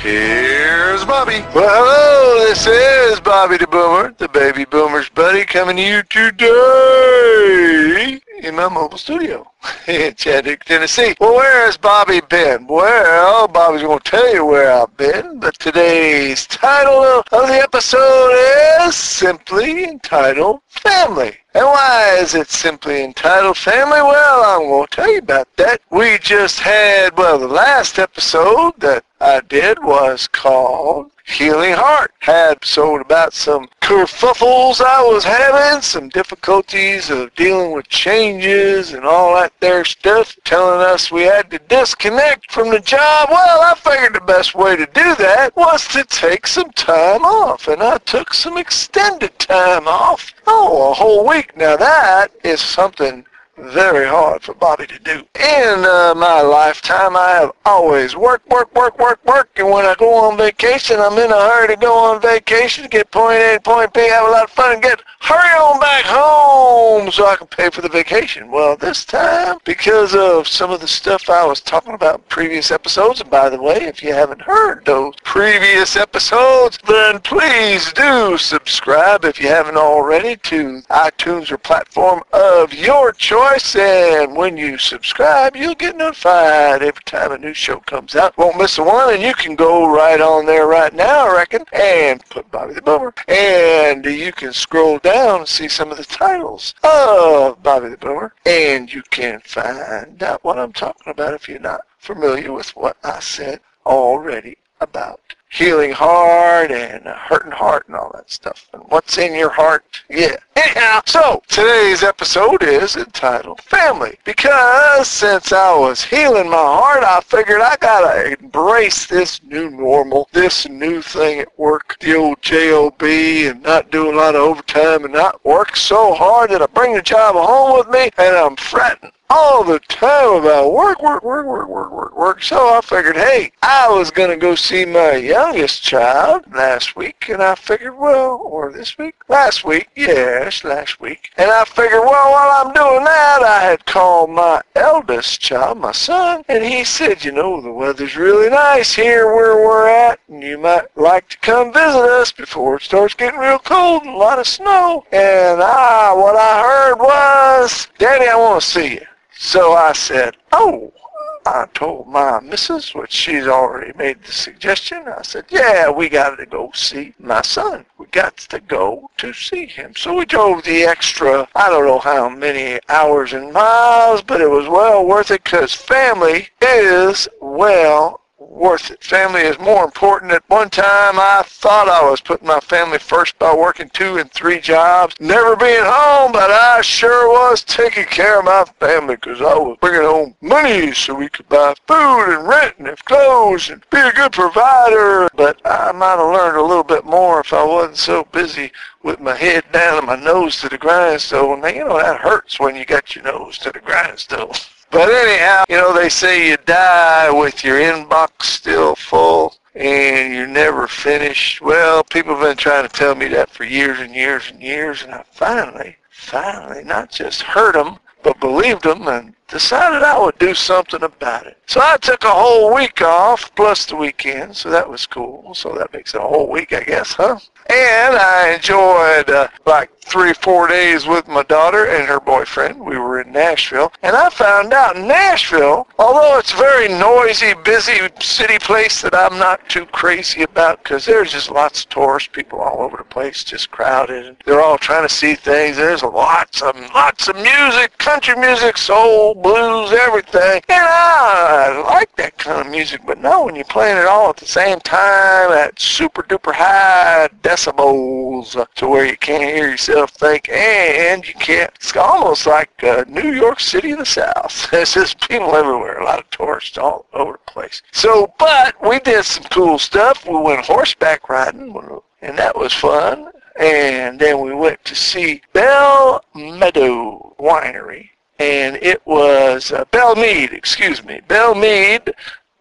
Here's Bobby. Well, hello, this is Bobby the Boomer, the baby boomer's buddy, coming to you today in my mobile studio in Chattanooga, Tennessee. Well, where has Bobby been? Well, Bobby's going to tell you where I've been, but today's title of the episode is simply entitled Family. And why is it simply entitled Family? Well, I'm going to tell you about that. We just had, well, the last episode that I did was called Healing Heart. Had episode about some kerfuffles I was having, some difficulties of dealing with changes and all that there stuff, telling us we had to disconnect from the job. Well, I figured the best way to do that was to take some time off, and I took some extended time off. Oh, a whole week. Now that is something very hard for Bobby to do. In uh, my lifetime, I have always worked, work, work, work, work, and when I go on vacation, I'm in a hurry to go on vacation, get point A to point B, have a lot of fun, and get hurry on back home so I can pay for the vacation. Well, this time, because of some of the stuff I was talking about in previous episodes, and by the way, if you haven't heard those previous episodes, then please do subscribe if you haven't already to iTunes or platform of your choice and when you subscribe, you'll get notified every time a new show comes out. Won't miss a one, and you can go right on there right now, I reckon, and put Bobby the Boomer. And you can scroll down and see some of the titles of Bobby the Boomer, and you can find out what I'm talking about if you're not familiar with what I said already about healing heart and hurting heart and all that stuff. And what's in your heart? Yeah. Anyhow, so today's episode is entitled Family. Because since I was healing my heart, I figured I gotta embrace this new normal, this new thing at work, the old JOB and not do a lot of overtime and not work so hard that I bring the job home with me and I'm fretting all the time about work, work, work, work, work, work, work. So I figured, hey, I was going to go see my youngest child last week, and I figured, well, or this week? Last week, yes, last week. And I figured, well, while I'm doing that, I had called my eldest child, my son, and he said, you know, the weather's really nice here where we're at, and you might like to come visit us before it starts getting real cold and a lot of snow. And I, what I heard was, Daddy, I want to see you. So I said, oh, I told my missus, which she's already made the suggestion. I said, yeah, we got to go see my son. We got to go to see him. So we drove the extra, I don't know how many hours and miles, but it was well worth it because family is well worth it. Family is more important. At one time, I thought I was putting my family first by working two and three jobs, never being home, but I sure was taking care of my family because I was bringing home money so we could buy food and rent and clothes and be a good provider. But I might have learned a little bit more if I wasn't so busy with my head down and my nose to the grindstone. Now, you know, that hurts when you got your nose to the grindstone. But anyhow, you know, they say you die with your inbox still full and you're never finished. Well, people have been trying to tell me that for years and years and years, and I finally, finally, not just heard them, but believed them and decided I would do something about it. So I took a whole week off plus the weekend, so that was cool. So that makes it a whole week, I guess, huh? And I enjoyed uh, like three, four days with my daughter and her boyfriend. We were in Nashville. And I found out Nashville, although it's a very noisy, busy city place that I'm not too crazy about because there's just lots of tourists, people all over the place, just crowded. And they're all trying to see things. There's lots of, lots of music, country music, soul, blues, everything. And I like that kind of music. But no, when you're playing it all at the same time at super duper high decibels uh, to where you can't hear yourself think, and you can't. It's almost like uh, New York City in the South. There's just people everywhere, a lot of tourists all over the place. So, but we did some cool stuff. We went horseback riding, and that was fun. And then we went to see Belle Meadow Winery, and it was uh, Belle Meade, excuse me, Belle Meade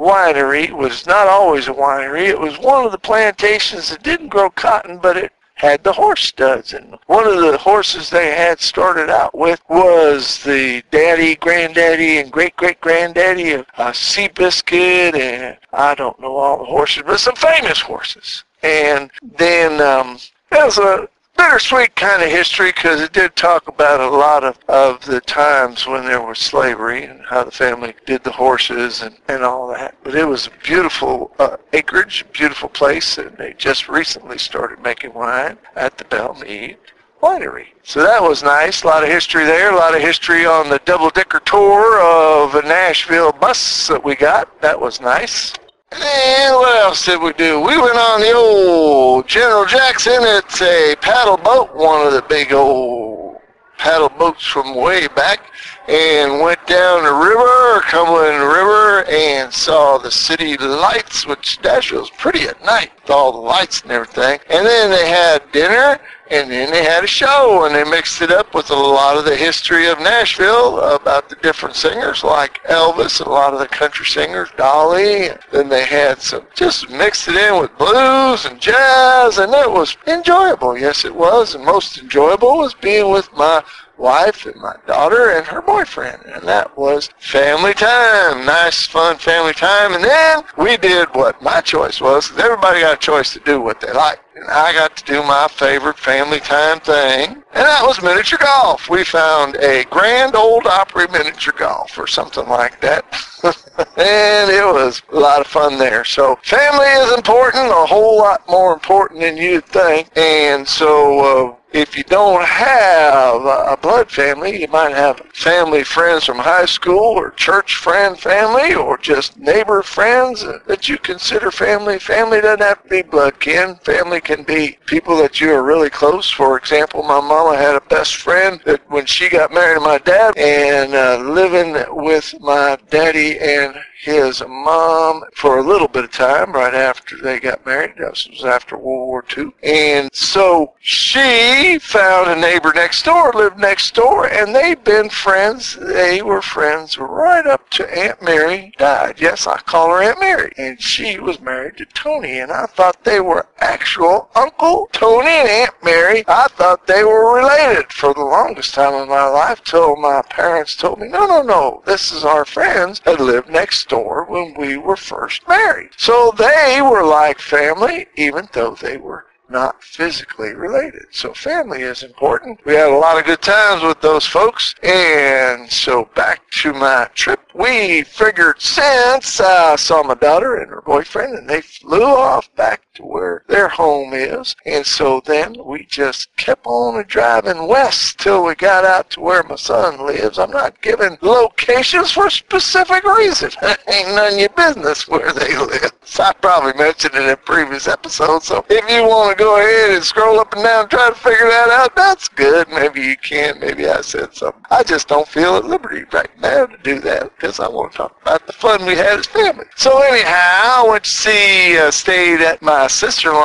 winery It was not always a winery. It was one of the plantations that didn't grow cotton, but it had the horse studs. And one of the horses they had started out with was the daddy, granddaddy, and great-great-granddaddy of uh, Seabiscuit, and I don't know all the horses, but some famous horses. And then um, there was a bittersweet kind of history because it did talk about a lot of, of the times when there was slavery and how the family did the horses and, and all that. But it was a beautiful uh, acreage, beautiful place, and they just recently started making wine at the Belle Meade Winery. So that was nice. A lot of history there. A lot of history on the double-decker tour of a Nashville bus that we got. That was nice. And what else did we do? We went on the old General Jackson. It's a paddle boat, one of the big old paddle boats from way back, and went down the river, Cumberland River, and saw the city lights, which Nashville's pretty at night, with all the lights and everything. And then they had dinner, and then they had a show, and they mixed it up with a lot of the history of Nashville about the different singers, like Elvis, and a lot of the country singers, Dolly. And then they had some, just mixed it in with blues and jazz, and it was enjoyable. Yes, it was. And most enjoyable was being with my wife and my daughter and her boyfriend. And that was family time. Nice, fun family time. And then we did what my choice was. Everybody got a choice to do what they like. And I got to do my favorite family time thing. And that was miniature golf. We found a Grand Ole Opry miniature golf or something like that. and it was a lot of fun there. So family is important, a whole lot more important than you'd think. And so uh, if you don't have a blood family, you might have family friends from high school or church friend family or just neighbor friends that you consider family. Family doesn't have to be blood kin. Family can be people that you are really close. For example, my mama had a best friend that when she got married to my dad and uh, living with my daddy and his mom for a little bit of time right after they got married. That was after World War II. And so she found a neighbor next door, lived next door, and they'd been friends. They were friends right up to Aunt Mary died. Yes, I call her Aunt Mary. And she was married to Tony, and I thought they were actual Uncle Tony and Aunt Mary. I thought they were related for the longest time in my life till my parents told me, no, no, no, this is our friends that lived next door when we were first married. So they were like family, even though they were not physically related. So family is important. We had a lot of good times with those folks. And so back to my trip, we figured since I saw my daughter and her boyfriend and they flew off back to where their home is. And so then we just kept on driving west till we got out to where my son lives. I'm not giving locations for specific reason. Ain't none of your business where they live. So I probably mentioned it in previous episodes. So if you want to go ahead and scroll up and down and try to figure that out, that's good. Maybe you can. Maybe I said something. I just don't feel at liberty right now to do that because I want to talk about the fun we had as family. So anyhow, I went to see, uh, stayed at my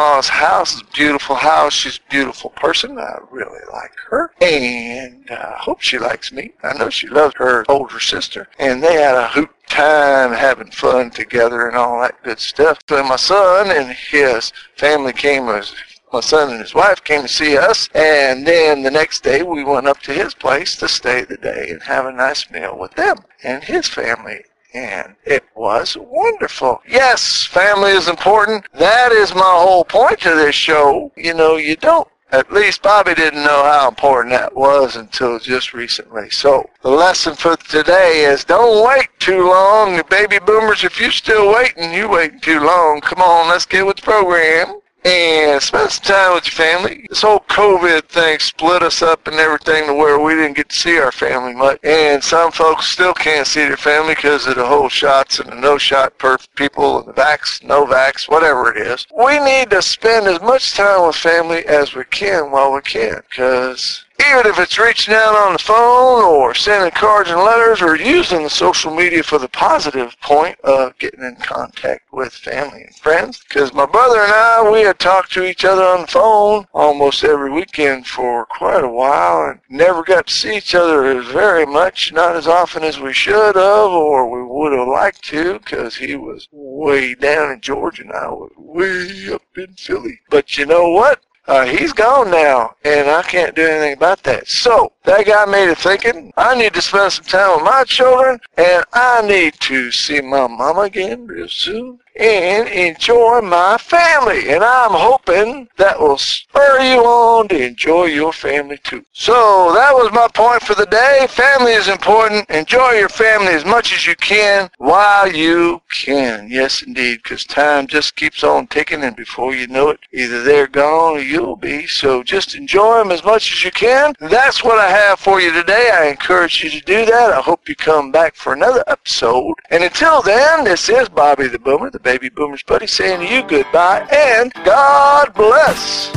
sister-in-law's house. is a beautiful house. She's a beautiful person. I really like her. And I hope she likes me. I know she loves her older sister. And they had a hoot time having fun together and all that good stuff. So my son and his family came as My son and his wife came to see us, and then the next day we went up to his place to stay the day and have a nice meal with them and his family and it was wonderful. Yes, family is important. That is my whole point to this show. You know, you don't at least Bobby didn't know how important that was until just recently. So the lesson for today is don't wait too long. Baby boomers, if you're still waiting, you're waiting too long. Come on, let's get with the program and spend some time with your family. This whole COVID thing split us up and everything to where we didn't get to see our family much. And some folks still can't see their family because of the whole shots and the no shot per people and the vax, no vax, whatever it is. We need to spend as much time with family as we can while we can because even if it's reaching out on the phone or sending cards and letters or using the social media for the positive point of getting in contact with family and friends. Because my brother and I, we had talked to each other on the phone almost every weekend for quite a while and never got to see each other as very much, not as often as we should have or we would have liked to because he was way down in Georgia and I was way up in Philly. But you know what? Uh, he's gone now, and I can't do anything about that. So that got me to thinking I need to spend some time with my children, and I need to see my mom again real soon and enjoy my family. And I'm hoping that will spur you on to enjoy your family too. So that was my point for the day. Family is important. Enjoy your family as much as you can while you can. Yes, indeed, because time just keeps on ticking, and before you know it, either they're gone or you'll be. So just enjoy them as much as you can. That's what I have for you today. I encourage you to do that. I hope you come back for another episode. And until then, this is Bobby the Boomer, the Baby Boomer's Buddy, saying you goodbye and God bless.